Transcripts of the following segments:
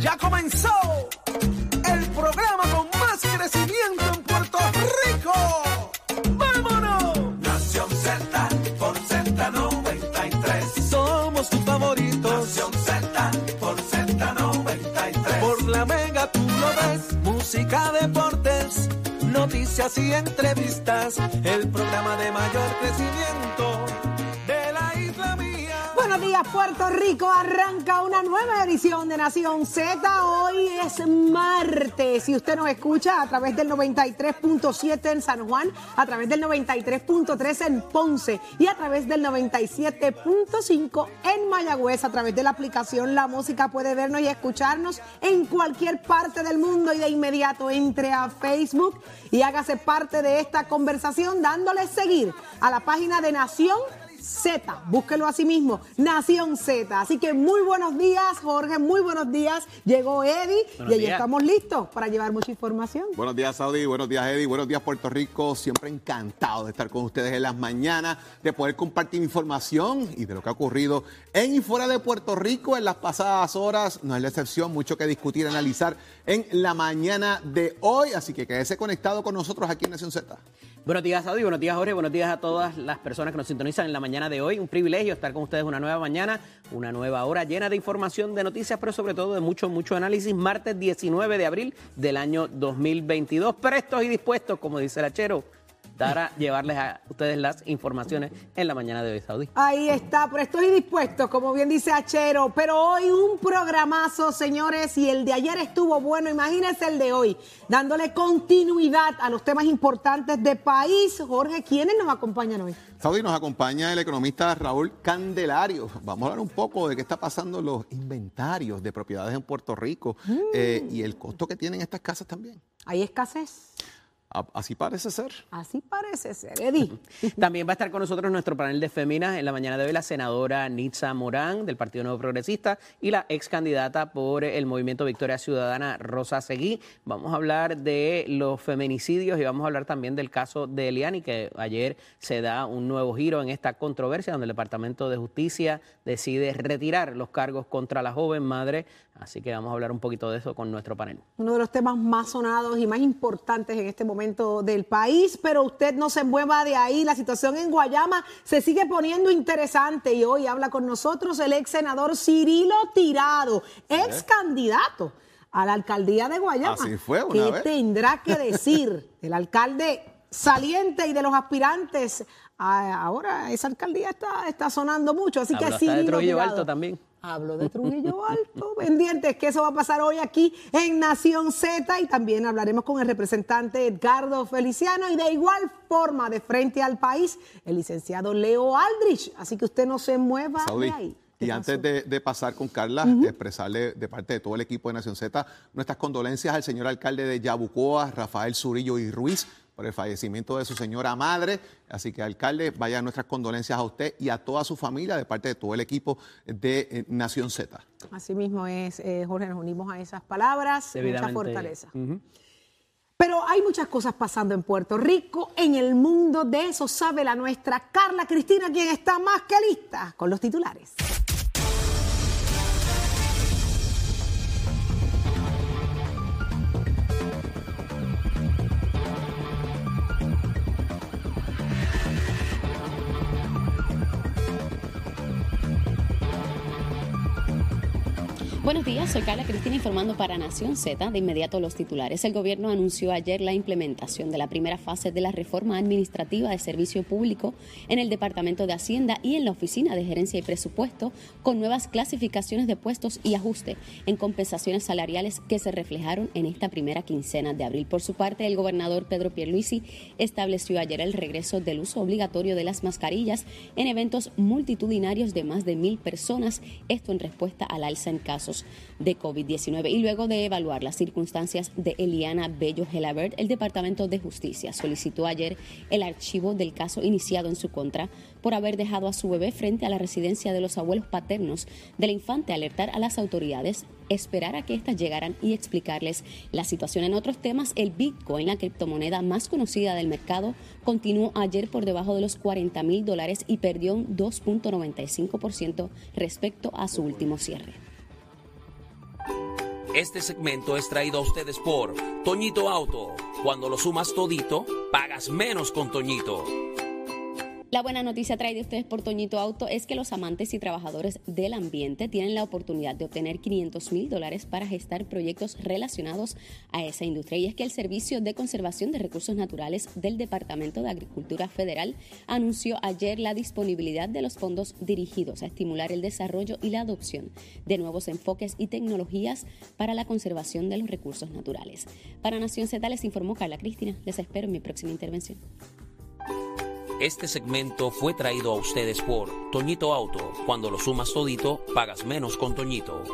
Ya comenzó el programa con más crecimiento en Puerto Rico. ¡Vámonos! Nación Z por Z93. Somos tus favoritos. Nación Z por Z93. Por la mega tú lo ves. Música, deportes, noticias y entrevistas. El programa de mayor crecimiento Puerto Rico. Arranca una nueva edición de Nación Z. Hoy es martes y usted nos escucha a través del 93.7 en San Juan, a través del 93.3 en Ponce y a través del 97.5 en Mayagüez. A través de la aplicación La Música puede vernos y escucharnos en cualquier parte del mundo y de inmediato entre a Facebook y hágase parte de esta conversación dándole seguir a la página de Nación Z, búsquelo así mismo, Nación Z. Así que muy buenos días, Jorge, muy buenos días. Llegó Eddie y allí estamos listos para llevar mucha información. Buenos días, Saudi. Buenos días, Eddie. Buenos días, Puerto Rico. Siempre encantado de estar con ustedes en las mañanas, de poder compartir información y de lo que ha ocurrido en y fuera de Puerto Rico en las pasadas horas. No es la excepción, mucho que discutir, analizar en la mañana de hoy. Así que quédese conectado con nosotros aquí en Nación Z. Buenos días, Saudi. Buenos días, Jorge. Buenos días a todas las personas que nos sintonizan en la mañana de hoy. Un privilegio estar con ustedes una nueva mañana, una nueva hora llena de información, de noticias, pero sobre todo de mucho, mucho análisis. Martes 19 de abril del año 2022. Prestos y dispuestos, como dice el achero, para llevarles a ustedes las informaciones en la mañana de hoy, Saudi. Ahí está, pero estoy dispuesto, como bien dice Achero, pero hoy un programazo, señores, y el de ayer estuvo bueno, imagínense el de hoy, dándole continuidad a los temas importantes de país. Jorge, ¿quiénes nos acompañan hoy? Saudi nos acompaña el economista Raúl Candelario. Vamos a hablar un poco de qué está pasando en los inventarios de propiedades en Puerto Rico eh, y el costo que tienen estas casas también. ¿Hay escasez? Así parece ser. Así parece ser, Eddie. También va a estar con nosotros nuestro panel de féminas en la mañana de hoy la senadora Nitza Morán del Partido Nuevo Progresista y la ex candidata por el Movimiento Victoria Ciudadana Rosa Seguí. Vamos a hablar de los feminicidios y vamos a hablar también del caso de Eliani, que ayer se da un nuevo giro en esta controversia donde el Departamento de Justicia decide retirar los cargos contra la joven madre. Así que vamos a hablar un poquito de eso con nuestro panel. Uno de los temas más sonados y más importantes en este momento del país, pero usted no se mueva de ahí. La situación en Guayama se sigue poniendo interesante y hoy habla con nosotros el ex senador Cirilo Tirado, ex candidato a la alcaldía de Guayama. Así fue una ¿Qué vez. tendrá que decir el alcalde saliente y de los aspirantes? Ah, ahora esa alcaldía está, está sonando mucho, así Habló que Cirilo Trujillo Tirado. Alto también. Hablo de Trujillo Alto, pendientes que eso va a pasar hoy aquí en Nación Z y también hablaremos con el representante Edgardo Feliciano y de igual forma de frente al país el licenciado Leo Aldrich. Así que usted no se mueva Saudi. de ahí. ¿Qué Y antes de, de pasar con Carla, expresarle de parte de todo el equipo de Nación Z nuestras condolencias al señor alcalde de Yabucoa, Rafael Zurillo y Ruiz, por el fallecimiento de su señora madre. Así que, alcalde, vaya nuestras condolencias a usted y a toda su familia de parte de todo el equipo de eh, Nación Z. Así mismo es, eh, Jorge, nos unimos a esas palabras, mucha fortaleza. Pero hay muchas cosas pasando en Puerto Rico, en el mundo, de eso sabe la nuestra Carla Cristina, quien está más que lista con los titulares. Buenos días, soy Carla Cristina informando para Nación Z. De inmediato los titulares. El gobierno anunció ayer la implementación de la primera fase de la reforma administrativa de servicio público en el Departamento de Hacienda y en la Oficina de Gerencia y Presupuesto, con nuevas clasificaciones de puestos y ajuste en compensaciones salariales que se reflejaron en esta primera quincena de abril. Por su parte, el gobernador Pedro Pierluisi estableció ayer el regreso del uso obligatorio de las mascarillas en eventos multitudinarios de más de mil personas, esto en respuesta al alza en casos de COVID-19. Y luego de evaluar las circunstancias de Eliana Bello Gelabert, el Departamento de Justicia solicitó ayer el archivo del caso iniciado en su contra por haber dejado a su bebé frente a la residencia de los abuelos paternos del infante, alertar a las autoridades, esperar a que éstas llegaran y explicarles la situación. En otros temas, el Bitcoin, la criptomoneda más conocida del mercado, continuó ayer por debajo de los 40 mil dólares y perdió un 2.95% respecto a su último cierre. Este segmento es traído a ustedes por Toñito Auto. Cuando lo sumas todito, pagas menos con Toñito. La buena noticia traída ustedes por Toñito Auto es que los amantes y trabajadores del ambiente tienen la oportunidad de obtener 500 mil dólares para gestar proyectos relacionados a esa industria. Y es que el Servicio de Conservación de Recursos Naturales del Departamento de Agricultura Federal anunció ayer la disponibilidad de los fondos dirigidos a estimular el desarrollo y la adopción de nuevos enfoques y tecnologías para la conservación de los recursos naturales. Para Nación Z les informó Carla Cristina. Les espero en mi próxima intervención. Este segmento fue traído a ustedes por Toñito Auto. Cuando lo sumas todito, pagas menos con Toñito.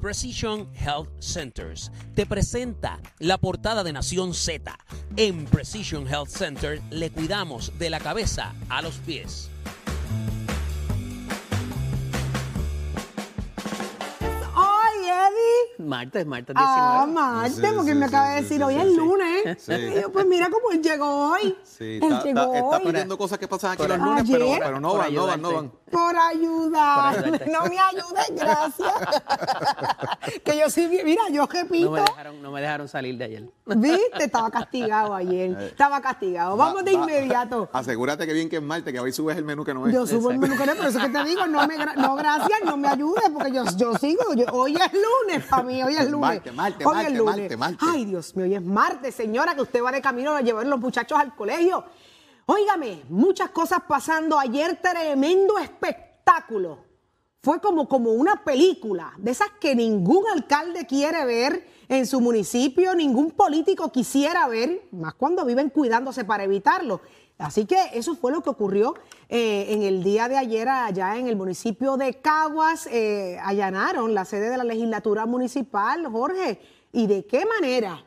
Precision Health Centers te presenta la portada de Nación Z. En Precision Health Center le cuidamos de la cabeza a los pies. Martes, martes 19. Ah, Marte, Sí, porque sí, me sí, acaba de decir, sí, hoy sí, es sí. lunes. Sí. Y yo, pues mira cómo él llegó hoy. Sí, él está, llegó está- está hoy. pidiendo cosas que pasan aquí Por los lunes, pero, pero no van, no van, no van. Por ayudar. Por. No me ayudes, gracias. que yo sí, mira, yo repito. No me, dejaron, no me dejaron salir de ayer. ¿Viste? Estaba castigado ayer. Estaba castigado. Vamos de Va- inmediato. Asegúrate que bien que es Marte, que hoy subes el menú que no es. Yo subo el menú que no, por eso que te digo, no, me, no gracias, no me ayudes, porque yo, yo sigo. yo- hoy es lunes para mí, hoy es lunes. Marte, Marte, Hoy Marte, es lunes. Marte, Marte. Ay, Dios mío, hoy es martes, señora, que usted va de camino a llevar a los muchachos al colegio. Óigame, muchas cosas pasando. Ayer tremendo espectáculo. Fue como, como una película, de esas que ningún alcalde quiere ver en su municipio, ningún político quisiera ver, más cuando viven cuidándose para evitarlo. Así que eso fue lo que ocurrió eh, en el día de ayer allá en el municipio de Caguas. eh, allanaron la sede de la legislatura municipal, Jorge. ¿Y de qué manera?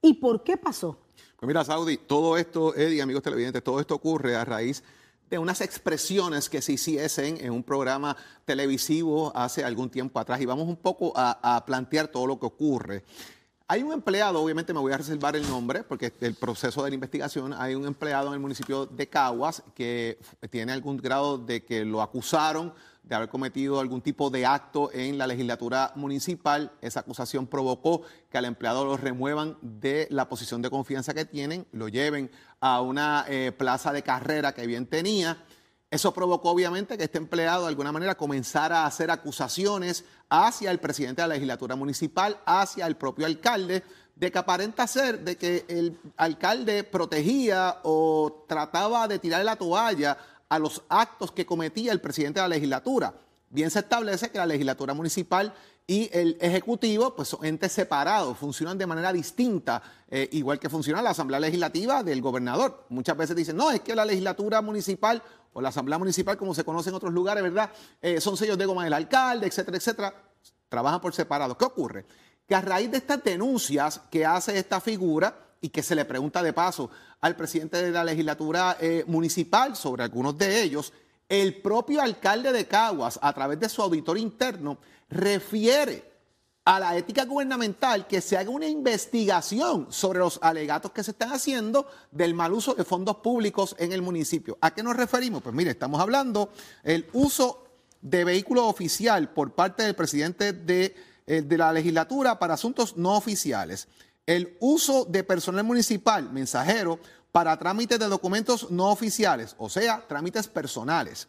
¿Y por qué pasó? Pues mira, Saudi, todo esto, Eddie, amigos televidentes, todo esto ocurre a raíz de unas expresiones que se hiciesen en un programa televisivo hace algún tiempo atrás. Y vamos un poco a, a plantear todo lo que ocurre. Hay un empleado, obviamente me voy a reservar el nombre porque el proceso de la investigación, hay un empleado en el municipio de Caguas que tiene algún grado de que lo acusaron de haber cometido algún tipo de acto en la legislatura municipal. Esa acusación provocó que al empleado lo remuevan de la posición de confianza que tienen, lo lleven a una eh, plaza de carrera que bien tenía. Eso provocó obviamente que este empleado de alguna manera comenzara a hacer acusaciones hacia el presidente de la legislatura municipal, hacia el propio alcalde, de que aparenta ser de que el alcalde protegía o trataba de tirarle la toalla a los actos que cometía el presidente de la legislatura. Bien se establece que la legislatura municipal y el ejecutivo pues son entes separados, funcionan de manera distinta, eh, igual que funciona la asamblea legislativa del gobernador. Muchas veces dicen, no, es que la legislatura municipal o la asamblea municipal, como se conoce en otros lugares, ¿verdad? Eh, son sellos de goma del alcalde, etcétera, etcétera. Trabajan por separado. ¿Qué ocurre? Que a raíz de estas denuncias que hace esta figura y que se le pregunta de paso al presidente de la legislatura eh, municipal sobre algunos de ellos, el propio alcalde de Caguas, a través de su auditor interno, refiere a la ética gubernamental que se haga una investigación sobre los alegatos que se están haciendo del mal uso de fondos públicos en el municipio. ¿A qué nos referimos? Pues mire, estamos hablando el uso de vehículo oficial por parte del presidente de, eh, de la legislatura para asuntos no oficiales, el uso de personal municipal, mensajero, para trámites de documentos no oficiales, o sea, trámites personales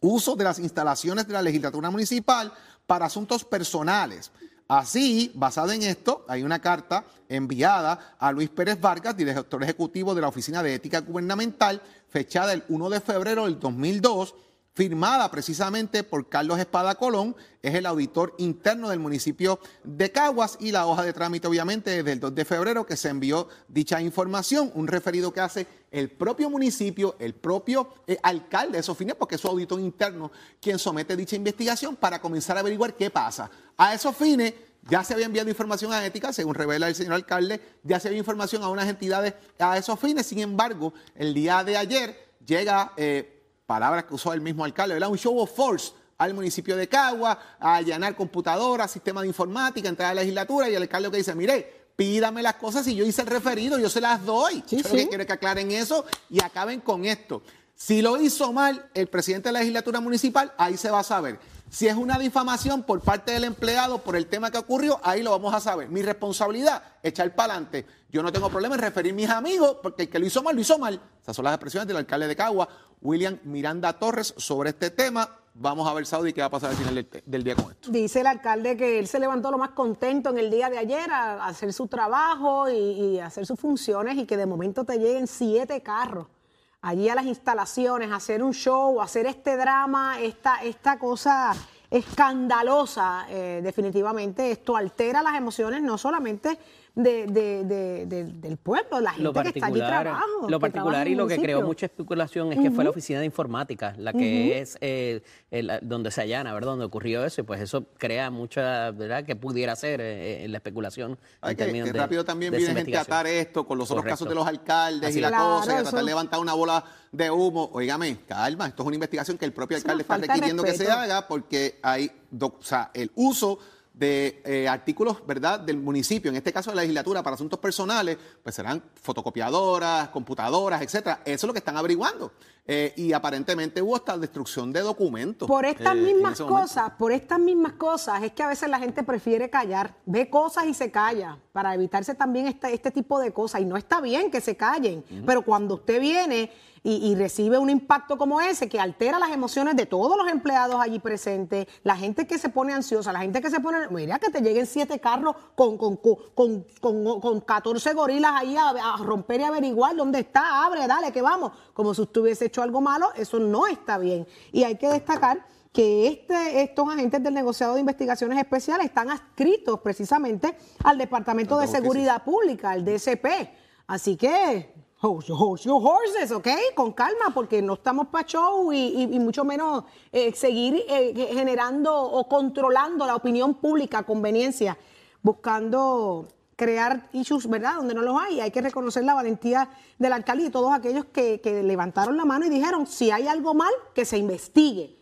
uso de las instalaciones de la legislatura municipal para asuntos personales. Así, basado en esto, hay una carta enviada a Luis Pérez Vargas, director ejecutivo de la Oficina de Ética Gubernamental, fechada el 1 de febrero del 2002, firmada precisamente por Carlos Espada Colón, es el auditor interno del municipio de Caguas y la hoja de trámite obviamente desde el 2 de febrero que se envió dicha información, un referido que hace el propio municipio, el propio eh, alcalde de esos fines, porque es su auditor interno quien somete dicha investigación para comenzar a averiguar qué pasa. A esos fines ya se había enviado información a ética, según revela el señor alcalde, ya se había información a unas entidades a esos fines, sin embargo, el día de ayer llega... eh, palabras que usó el mismo alcalde, ¿verdad? Un show of force al municipio de Cagua, a allanar computadoras, sistema de informática, entrar a la legislatura y el alcalde que dice, mire, pídame las cosas y yo hice el referido, yo se las doy. Sí, yo lo que quiero es que aclaren eso y acaben con esto. Si lo hizo mal el presidente de la legislatura municipal, ahí se va a saber. Si es una difamación por parte del empleado por el tema que ocurrió, ahí lo vamos a saber. Mi responsabilidad, echar para adelante. Yo no tengo problema en referir mis amigos, porque el que lo hizo mal, lo hizo mal. Esas son las expresiones del alcalde de Cagua, William Miranda Torres, sobre este tema. Vamos a ver, Saudi, qué va a pasar al final del, día con esto. Dice el alcalde que él se levantó lo más contento en el día de ayer a, hacer su trabajo y hacer sus funciones y que de momento te lleguen siete carros allí a las instalaciones, hacer un show, hacer este drama, esta, esta cosa escandalosa, eh, definitivamente. Esto altera las emociones no solamente de, de- de- de- del pueblo, la gente Lo que está allí particular, trabajo. lo particular y lo que creó mucha especulación es que fue la oficina de informática, la que es eh, el- donde se allana, ¿verdad? Donde ocurrió eso, y pues eso crea mucha, ¿verdad? Que pudiera ser eh, eh, la especulación Ay, en que, términos que de- rápido también viene gente a atar esto con los otros Correcto. casos de los alcaldes Así y la. Claro, cosa, y a tratar de levantar una bola de humo. Óigame, calma, esto es una investigación que el propio alcalde está requiriendo que se haga porque hay, do- o sea, el uso de eh, artículos, ¿verdad?, del municipio, en este caso de la legislatura, para asuntos personales, pues serán fotocopiadoras, computadoras, etcétera. Eso es lo que están averiguando. Eh, y aparentemente hubo hasta destrucción de documentos. Por estas eh, mismas cosas, por estas mismas cosas, es que a veces la gente prefiere callar, ve cosas y se calla, para evitarse también este, este tipo de cosas. Y no está bien que se callen, pero cuando usted viene y, y recibe un impacto como ese, que altera las emociones de todos los empleados allí presentes, la gente que se pone ansiosa, la gente que se pone, mira que te lleguen siete carros con, con, con, con, con- con 14 gorilas ahí a, a romper y averiguar dónde está, abre, dale, que vamos, como si usted hubiese hecho algo malo, eso no está bien. Y hay que destacar que este, estos agentes del negociado de investigaciones especiales están adscritos precisamente al Departamento de. Seguridad Pública, al DCP. Así que, hold, hold your horses, ¿ok? Con calma, porque no estamos para show y, y- y mucho menos eh, seguir eh, generando o controlando la opinión pública a conveniencia, buscando crear issues, ¿verdad? Donde no los hay. Hay que reconocer la valentía del alcalde y todos aquellos que, que levantaron la mano y dijeron, si hay algo mal, que se investigue.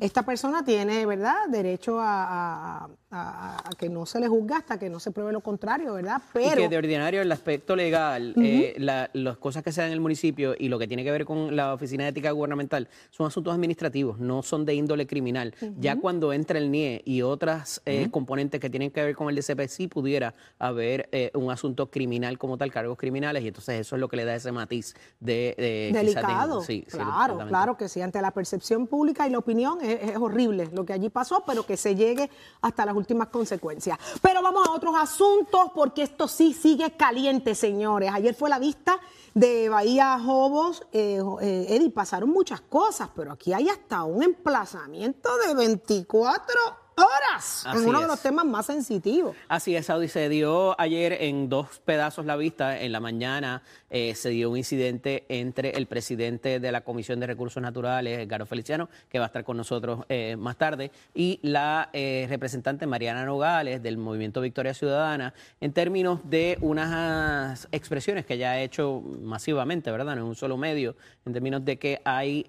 Esta persona tiene, ¿verdad?, derecho a, a- a- a que no se le juzgue hasta que no se pruebe lo contrario, ¿verdad? Y Pero que de ordinario el aspecto legal, eh, la- las cosas que se dan en el municipio y lo que tiene que ver con la Oficina de Ética Gubernamental son asuntos administrativos, no son de índole criminal. Ya cuando entra el NIE y otras eh, componentes que tienen que ver con el DCP, sí pudiera haber eh, un asunto criminal como tal, cargos criminales, y entonces eso es lo que le da ese matiz de... de delicado. sí, claro, claro que sí. Ante la percepción pública y la opinión es, es horrible lo que allí pasó, pero que se llegue hasta las últimas consecuencias. Pero vamos a otros asuntos porque esto sí sigue caliente, señores. Ayer fue la vista de Bahía Jobos. Eh, eh, Eddie, pasaron muchas cosas, pero aquí hay hasta un emplazamiento de 24 horas Así en uno es. de los temas más sensitivos. Así es, Saudi. Se dio ayer en dos pedazos la vista. En la mañana eh, se dio un incidente entre el presidente de la Comisión de Recursos Naturales, Garo Feliciano, que va a estar con nosotros eh, más tarde, y la eh, representante Mariana Nogales del Movimiento Victoria Ciudadana, en términos de unas expresiones que ya ha hecho masivamente, ¿verdad? No en un solo medio, en términos de que hay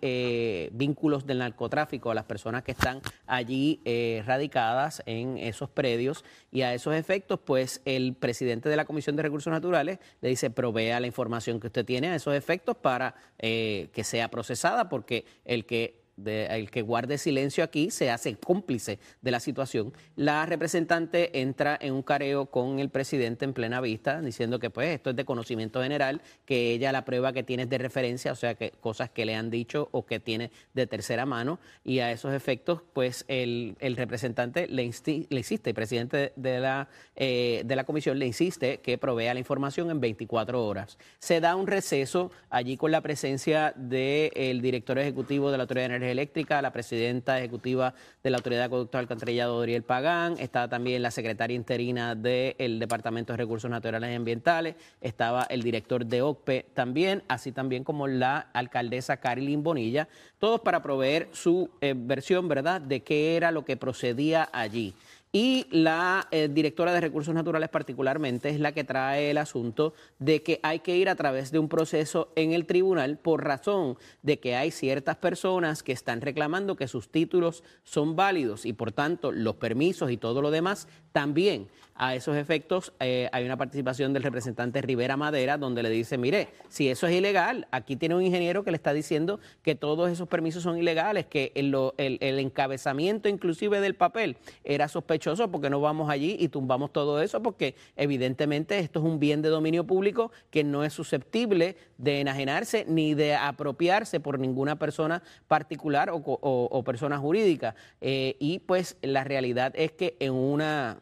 vínculos del narcotráfico a las personas que están allí eh, radicadas en esos predios y a esos efectos, pues el presidente de la Comisión de Recursos Naturales le dice provea la información que usted tiene a esos efectos para eh, que sea procesada, porque el que el que guarde silencio aquí se hace cómplice de la situación. La representante entra en un careo con el presidente en plena vista, diciendo que pues esto es de conocimiento general, que ella la prueba que tiene es de referencia, o sea que cosas que le han dicho o que tiene de tercera mano, y a esos efectos, pues el, representante le, insiste, el presidente de la, eh, de la comisión le insiste que provea la información en 24 horas. Se da un receso allí con la presencia del director ejecutivo de la Autoridad de Energía Eléctrica, la presidenta ejecutiva de la Autoridad de Acueductos Alcantarillado, Doriel Pagán, está también la secretaria interina del Departamento de Recursos Naturales y Ambientales, estaba el director de OCPE también, así también como la alcaldesa Carilyn Bonilla, todos para proveer su eh, versión, ¿verdad?, de qué era lo que procedía allí. Y la eh, directora de Recursos Naturales particularmente es la que trae el asunto de que hay que ir a través de un proceso en el tribunal por razón de que hay ciertas personas que están reclamando que sus títulos son válidos y por tanto los permisos y todo lo demás también. A esos efectos eh, hay una participación del representante Rivera Madera donde le dice, mire, si eso es ilegal, aquí tiene un ingeniero que le está diciendo que todos esos permisos son ilegales, que el, encabezamiento inclusive del papel era sospechoso porque no vamos allí y tumbamos todo eso porque evidentemente esto es un bien de dominio público que no es susceptible de enajenarse ni de apropiarse por ninguna persona particular o, persona jurídica. Eh, y pues la realidad es que en una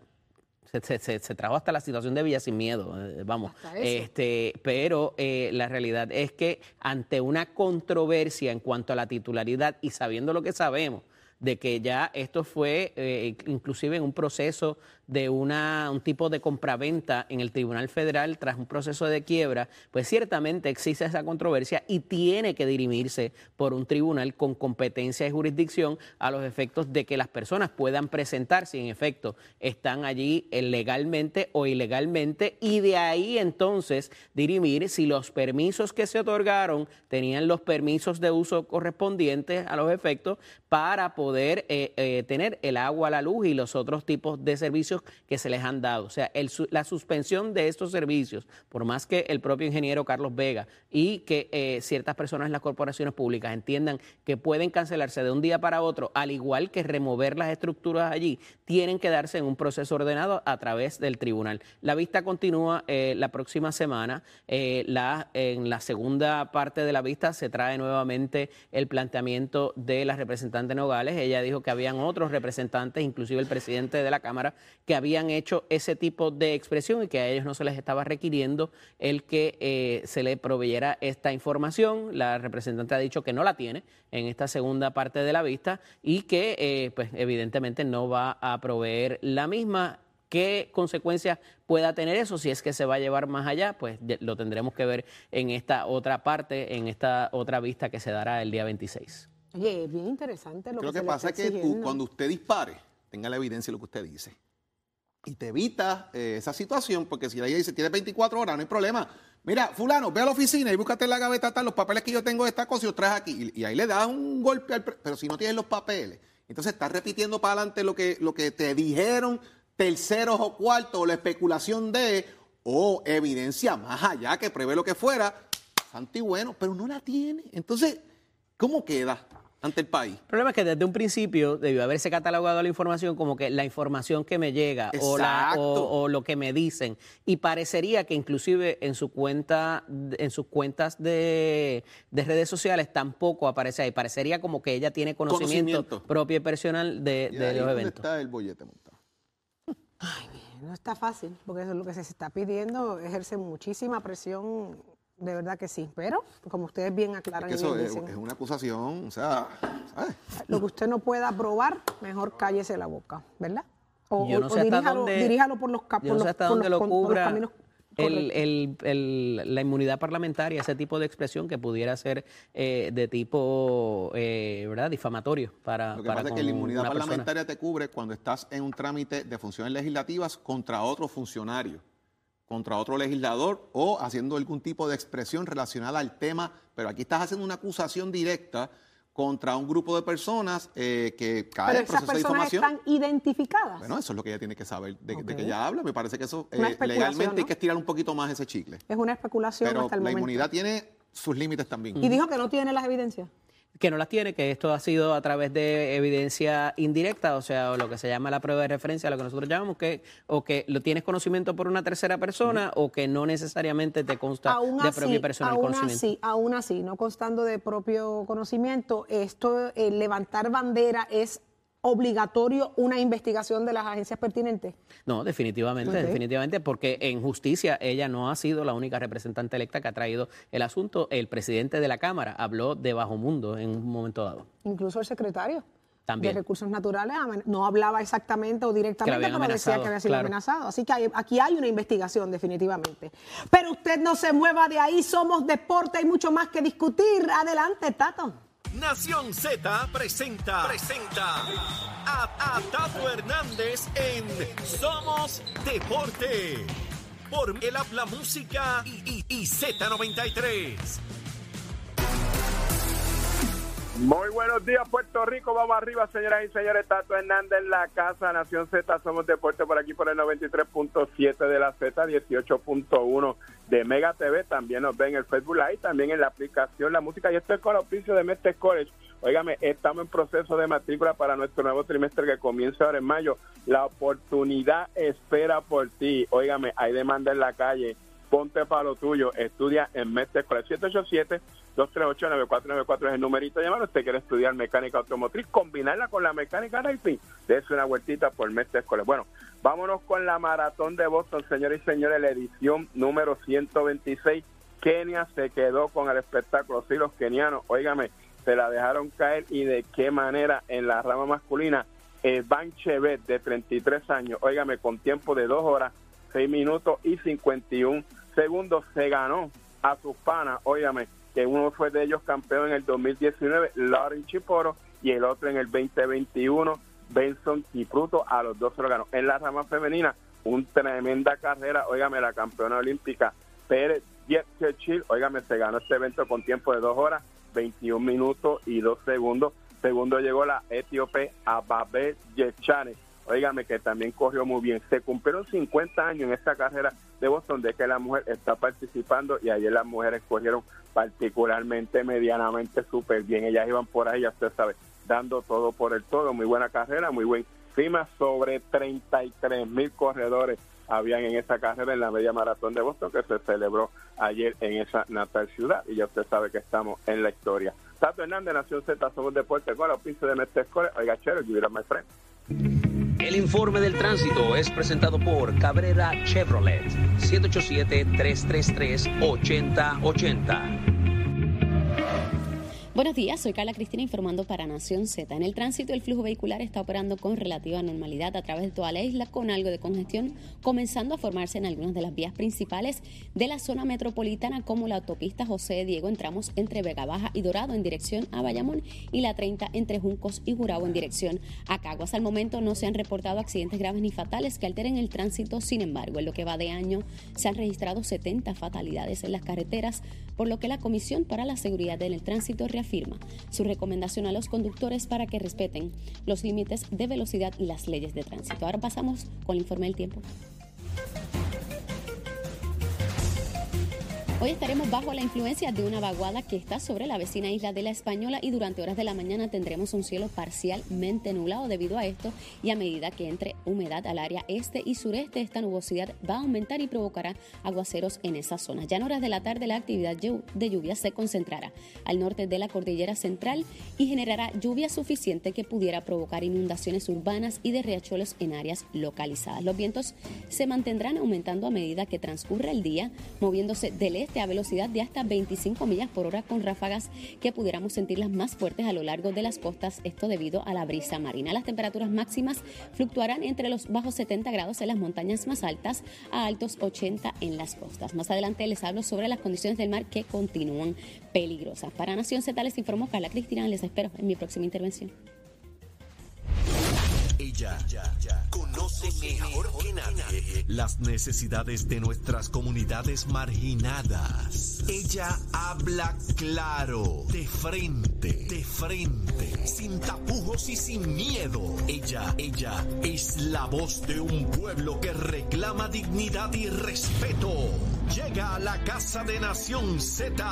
se, se, se, trajo hasta la situación de Villa sin miedo, eh, vamos. Este, pero eh, la realidad es que ante una controversia en cuanto a la titularidad y sabiendo lo que sabemos, de que ya esto fue eh, inclusive en un proceso de una, un tipo de compraventa en el Tribunal Federal tras un proceso de quiebra, pues ciertamente existe esa controversia y tiene que dirimirse por un tribunal con competencia y jurisdicción a los efectos de que las personas puedan presentar si en efecto están allí legalmente o ilegalmente y de ahí entonces dirimir si los permisos que se otorgaron tenían los permisos de uso correspondientes a los efectos para poder eh, eh, tener el agua, la luz y los otros tipos de servicios que se les han dado. O sea, la suspensión de estos servicios, por más que el propio ingeniero Carlos Vega y que eh, ciertas personas en las corporaciones públicas entiendan que pueden cancelarse de un día para otro, al igual que remover las estructuras allí, tienen que darse en un proceso ordenado a través del tribunal. La vista continúa la próxima semana. la, en la segunda parte de la vista se trae nuevamente el planteamiento de la representante Nogales. Ella dijo que habían otros representantes, inclusive el presidente de la Cámara, que habían hecho ese tipo de expresión y que a ellos no se les estaba requiriendo el que eh, se le proveyera esta información. La representante ha dicho que no la tiene en esta segunda parte de la vista y que, eh, pues, evidentemente no va a proveer la misma qué consecuencias pueda tener eso, si es que se va a llevar más allá, pues lo tendremos que ver en esta otra parte, en esta otra vista que se dará el día 26. Oye, es bien interesante lo Creo que, que pasa es que tú, cuando usted dispare, tenga la evidencia de lo que usted dice. Y te evita eh, esa situación, porque si ella dice, tiene 24 horas, no hay problema. Mira, fulano, ve a la oficina y búscate en la gaveta tal, los papeles que yo tengo de esta cosa y los traes aquí. Y, ahí le das un golpe al... Pero si no tienes los papeles, entonces estás repitiendo para adelante lo que, lo que te dijeron terceros o cuartos, o la especulación de, o evidencia más allá que prevé lo que fuera, santo y bueno, pero no la tiene. Entonces, ¿cómo queda? Ante el país. El problema es que desde un principio debió haberse catalogado la información como que la información que me llega o, la, o, lo que me dicen. Y parecería que inclusive en su cuenta, en sus cuentas de, redes sociales tampoco aparece ahí. Parecería como que ella tiene conocimiento, propio y personal de, de los eventos. está el bollete montado? Ay, no está fácil, porque eso es lo que se está pidiendo, ejerce muchísima presión de verdad que sí, pero como ustedes bien aclaran. Es eso es, una acusación, o sea, Lo que usted no pueda probar, mejor cállese la boca, ¿verdad? O, yo no sé hasta dónde, diríjalo por los, yo no sé hasta dónde lo cubra el, la inmunidad parlamentaria, ese tipo de expresión que pudiera ser eh, de tipo eh, ¿verdad? difamatorio para. Lo que pasa es que la inmunidad parlamentaria te cubre cuando estás en un trámite de funciones legislativas contra otro funcionario contra otro legislador o haciendo algún tipo de expresión relacionada al tema, pero aquí estás haciendo una acusación directa contra un grupo de personas eh, que cae en proceso de difamación. están identificadas. Bueno, eso es lo que ella tiene que saber de, que ella habla. Me parece que eso eh, legalmente hay que estirar un poquito más ese chicle. Es una especulación pero hasta el la inmunidad tiene sus límites también. Y dijo que no tiene las evidencias que no las tiene, que esto ha sido a través de evidencia indirecta, o sea, lo que se llama la prueba de referencia, lo que nosotros llamamos, que o que lo tienes conocimiento por una tercera persona o que no necesariamente te consta de propio personal aún conocimiento. Así, aún así, no constando de propio conocimiento, esto, el levantar bandera es obligatorio una investigación de las agencias pertinentes? No, definitivamente, definitivamente, porque en justicia ella no ha sido la única representante electa que ha traído el asunto. El presidente de la Cámara habló de bajo mundo en un momento dado. Incluso el secretario. También. de recursos naturales no hablaba exactamente o directamente, pero decía que había sido amenazado. Así que aquí hay una investigación definitivamente. Pero usted no se mueva de ahí, somos deporte, hay mucho más que discutir. Adelante, Tato. Nación Z presenta, presenta a, Tato Hernández en Somos Deporte. Por el habla música y, y, y Z93. Muy buenos días, Puerto Rico. Vamos arriba, señoras y señores. Tato Hernández en la casa, Nación Z. Somos Deporte por aquí por el 93.7 de la Z, 18.1 de Mega TV. También nos ven en el Facebook Live, también en la aplicación La Música. Y esto es con el oficio de Mestre College. Óigame, estamos en proceso de matrícula para nuestro nuevo trimestre que comienza ahora en mayo. La oportunidad espera por ti. Óigame, hay demanda en la calle. Ponte para lo tuyo. Estudia en Mestre College. 787 238-9494 es el numerito de llamar. Usted quiere estudiar mecánica automotriz, combinarla con la mecánica racing. Dese una vueltita por Mestre Escolar. Bueno, vámonos con la maratón de Boston, señores y señores, la edición número 126. Kenia se quedó con el espectáculo. Sí, los kenianos, óigame, se la dejaron caer y de qué manera en la rama masculina. Van Chevet, de 33 años, óigame, con tiempo de 2 horas, 6 minutos y 51 segundos, se ganó a sus panas, que uno fue de ellos campeón en el 2019, Lauren Chiporo, y el otro en el 2021, Benson Kipruto, a los dos se lo ganó. En la rama femenina, una tremenda carrera, óigame, la campeona olímpica Pérez Churchill, óigame, se ganó este evento con tiempo de 2 horas, 21 minutos y 2 segundos. Segundo llegó la etíope Ababe Yechane, óigame, que también corrió muy bien. Se cumplieron 50 años en esta carrera de Boston de que la mujer está participando y ayer las mujeres corrieron particularmente, medianamente súper bien. Ellas iban por ahí, ya usted sabe, dando todo por el todo. Muy buena carrera, muy buen clima. Sobre 33 mil corredores habían en esa carrera en la media maratón de Boston que se celebró ayer en esa natal ciudad. Y ya usted sabe que estamos en la historia. Tato Hernández, Nación Z, somos Deporte con de Mestre Escoles. Oiga, chero, you my friend. El informe del tránsito es presentado por Cabrera Chevrolet, 787-333-8080. Buenos días, soy Carla Cristina informando para Nación Z. En el tránsito, el flujo vehicular está operando con relativa normalidad a través de toda la isla, con algo de congestión comenzando a formarse en algunas de las vías principales de la zona metropolitana, como la autopista José Diego en tramos entre Vega Baja y Dorado en dirección a Bayamón y la 30 entre Juncos y Jurao en dirección a Caguas. Al momento no se han reportado accidentes graves ni fatales que alteren el tránsito, sin embargo, en lo que va de año se han registrado 70 fatalidades en las carreteras, por lo que la Comisión para la Seguridad en el Tránsito afirma su recomendación a los conductores para que respeten los límites de velocidad y las leyes de tránsito. Ahora pasamos con el informe del tiempo. Hoy estaremos bajo la influencia de una vaguada que está sobre la vecina isla de la Española y durante horas de la mañana tendremos un cielo parcialmente nublado debido a esto y a medida que entre humedad al área este y sureste esta nubosidad va a aumentar y provocará aguaceros en esa zona. Ya en horas de la tarde la actividad de lluvia se concentrará al norte de la cordillera central y generará lluvia suficiente que pudiera provocar inundaciones urbanas y de riachuelos en áreas localizadas. Los vientos se mantendrán aumentando a medida que transcurre el día, moviéndose del este a velocidad de hasta 25 millas por hora con ráfagas que pudiéramos sentirlas más fuertes a lo largo de las costas, esto debido a la brisa marina. Las temperaturas máximas fluctuarán entre los bajos 70 grados en las montañas más altas a altos 80 en las costas. Más adelante les hablo sobre las condiciones del mar que continúan peligrosas. Para Nación Z les informó Carla Cristina, les espero en mi próxima intervención. Ella conoce mejor que nadie las necesidades de nuestras comunidades marginadas. Ella habla claro, de frente, de frente, sin tapujos y sin miedo. Ella, ella es la voz de un pueblo que reclama dignidad y respeto. Llega a la casa de Nación Z,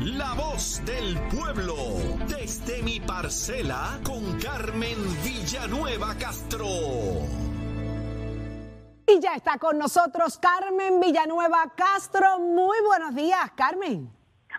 la voz del pueblo, desde mi parcela con Carmen Villanueva Castro. Y ya está con nosotros Carmen Villanueva Castro. Muy buenos días, Carmen.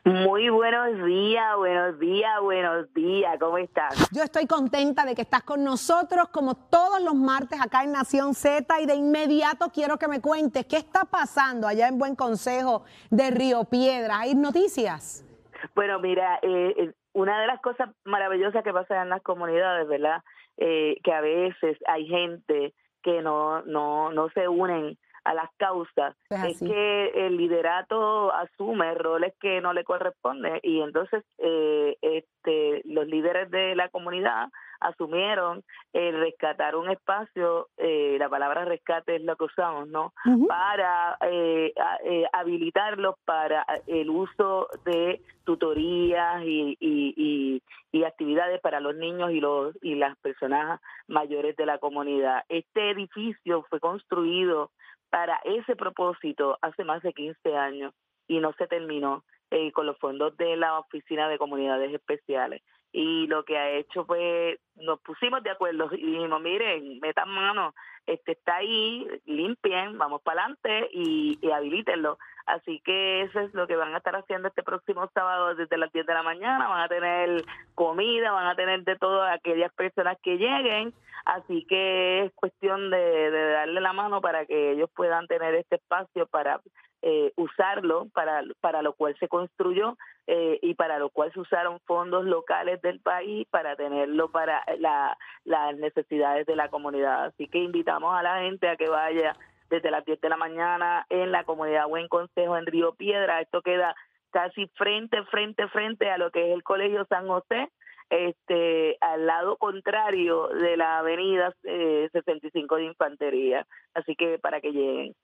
Muy buenos días, buenos días, buenos días. ¿Cómo estás? Yo estoy contenta de que estás con nosotros como todos los martes acá en Nación Z y de inmediato quiero que me cuentes qué está pasando allá en Buen Consejo de Río Piedra. ¿Hay noticias? Bueno, mira, eh, una de las cosas maravillosas que pasa en las comunidades, ¿verdad? Eh, que a veces hay gente que no, no, no se unen a las causas Es que el liderato asume roles que no le corresponden y entonces eh, este los líderes de la comunidad asumieron el rescatar un espacio eh, la palabra rescate es lo que usamos no para eh, a- eh, habilitarlos para el uso de tutorías y, y, y, y actividades para los niños y los y las personas mayores de la comunidad. Este edificio fue construido para ese propósito hace más de 15 años y no se terminó eh, con los fondos de la Oficina de Comunidades Especiales. Y lo que ha hecho fue, nos pusimos de acuerdo y dijimos, miren, metan mano, este está ahí, limpien, vamos para adelante y, y habilítenlo. Así que eso es lo que van a estar haciendo este próximo sábado desde las 10 de la mañana. Van a tener comida, van a tener de todas aquellas personas que lleguen. Así que es cuestión de, de darle la mano para que ellos puedan tener este espacio para eh, usarlo, para, para lo cual se construyó eh, y para lo cual se usaron fondos locales del país para tenerlo para la, las necesidades de la comunidad. Así que invitamos a la gente a que vaya desde las 10 de la mañana en la comunidad Buen Consejo en Río Piedra. Esto queda casi frente, frente, frente a lo que es el Colegio San José, este, al lado contrario de la avenida eh, 65 de Infantería. Así que para que lleguen.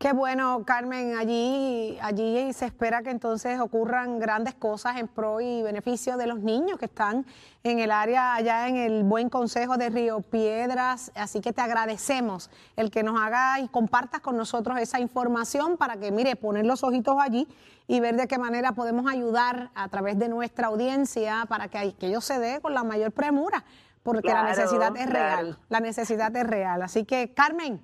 Qué bueno, Carmen. Allí, allí se espera que entonces ocurran grandes cosas en pro y beneficio de los niños que están en el área, allá en el Buen Consejo de Río Piedras. Así que te agradecemos el que nos haga y compartas con nosotros esa información para que, mire, poner los ojitos allí y ver de qué manera podemos ayudar a través de nuestra audiencia para que aquello se dé con la mayor premura, porque la necesidad es claro. real. La necesidad es real. Así que, Carmen,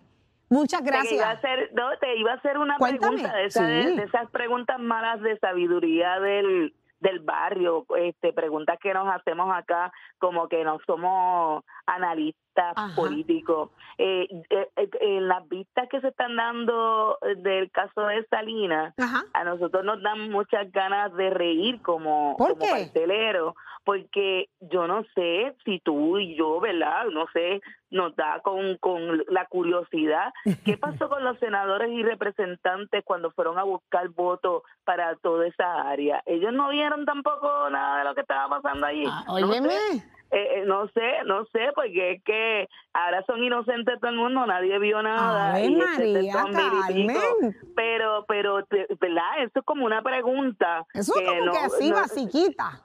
muchas Te iba a gracias. hacer, no, te iba a hacer una Cuéntame. pregunta de, esa- Sí. de esas preguntas malas de sabiduría del, del barrio, este, preguntas que nos hacemos acá como que no somos analistas Ajá. políticos. Eh, eh, eh, en las vistas que se están dando del caso de Salinas, Ajá. a nosotros nos dan muchas ganas de reír como, ¿Por como qué? pastelero, porque yo no sé si tú y yo, ¿verdad? No sé, nos da con, con la curiosidad. ¿Qué pasó con los senadores y representantes cuando fueron a buscar votos para toda esa área? Ellos no vieron tampoco nada de lo que estaba pasando allí. Ah, No óyeme. sé. Eh, eh, no sé, no sé, porque es que ahora son inocentes todo el mundo, nadie vio nada. Ave y este María, son pico. Carmen. Pero, pero, ¿verdad? Eso es como una pregunta. Eso es como no- que así, no- basiquita.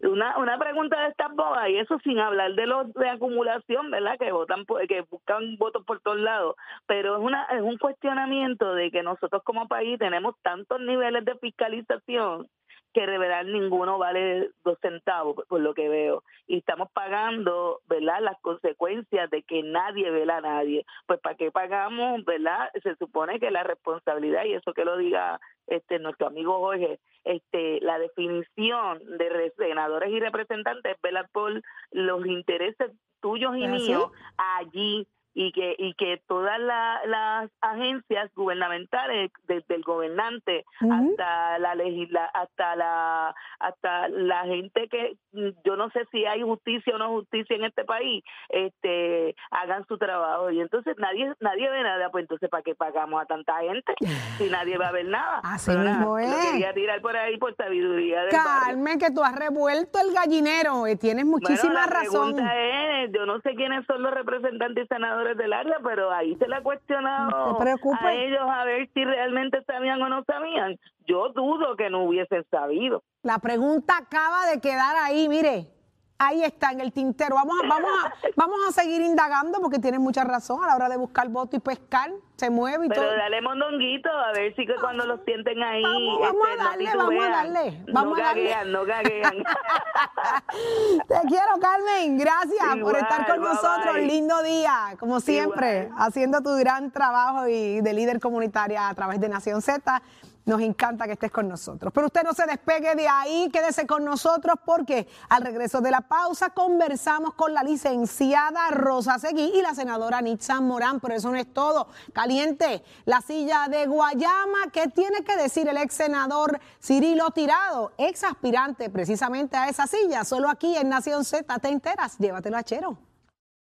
Una, una pregunta de estas bodas y eso sin hablar de los de acumulación, ¿verdad? Que votan que buscan votos por todos lados, pero es una es un cuestionamiento de que nosotros como país tenemos tantos niveles de fiscalización que de verdad ninguno vale dos centavos por- lo que veo y estamos pagando, ¿verdad? Las consecuencias de que nadie vela a nadie. Pues para qué pagamos, ¿verdad? Se supone que la responsabilidad y eso que lo diga este nuestro amigo Jorge, este la definición de re- senadores y representantes es velar por los intereses tuyos y míos allí y que y que todas la- las agencias gubernamentales desde el gobernante Ujú. hasta la legisla hasta la hasta la gente que yo no sé si hay justicia o no justicia en este país este hagan su trabajo y entonces nadie nadie ve nada pues entonces para qué pagamos a tanta gente si nadie va a ver nada Así Pero nada, mismo lo es. quería tirar por ahí por sabiduría del barrio. Carmen, que tú has revuelto el gallinero. eh, Tienes muchísima bueno, la razón. pregunta es, yo no sé quiénes son los representantes y senadores del área, pero ahí se le ha cuestionado No a ellos a ver si realmente sabían o no sabían. Yo dudo que no hubiesen sabido. La pregunta acaba de quedar ahí, mire. Ahí está en el tintero. Vamos a, vamos a, vamos a seguir indagando porque tienes mucha razón a la hora de buscar voto y pescar. Se mueve y Pero todo. dale mondonguito, a ver si que cuando los sienten ahí... Vamos, vamos a este, darle, vamos a darle, vamos no a darle. gaguean, no gaguean. Te quiero, Carmen. Gracias por estar con bye, nosotros. bye. Lindo día, como siempre, haciendo tu gran trabajo y de líder comunitaria a través de Nación Z. Nos encanta que estés con nosotros. Pero usted no se despegue de ahí, quédese con nosotros porque al regreso de la pausa conversamos con la licenciada Rosa Seguí y la senadora Nitza Morán. Pero eso no es todo. Caliente, la silla de Guayama. ¿Qué tiene que decir el ex senador Cirilo Tirado, ex aspirante precisamente a esa silla? Solo aquí en Nación Z te enteras. Llévatelo a Chero.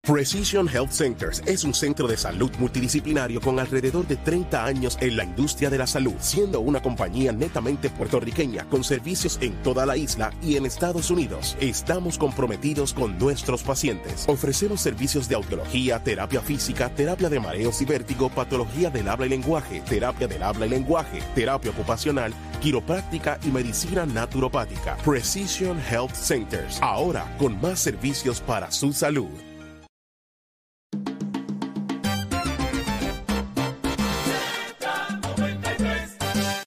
Precision Health Centers es un centro de salud multidisciplinario con alrededor de 30 años en la industria de la salud, siendo una compañía netamente puertorriqueña con servicios en toda la isla y en Estados Unidos. Estamos comprometidos con nuestros pacientes. Ofrecemos servicios de audiología, terapia física, terapia de mareos y vértigo, patología del habla y lenguaje, terapia del habla y lenguaje, terapia ocupacional, quiropráctica y medicina naturopática. Precision Health Centers, ahora con más servicios para su salud.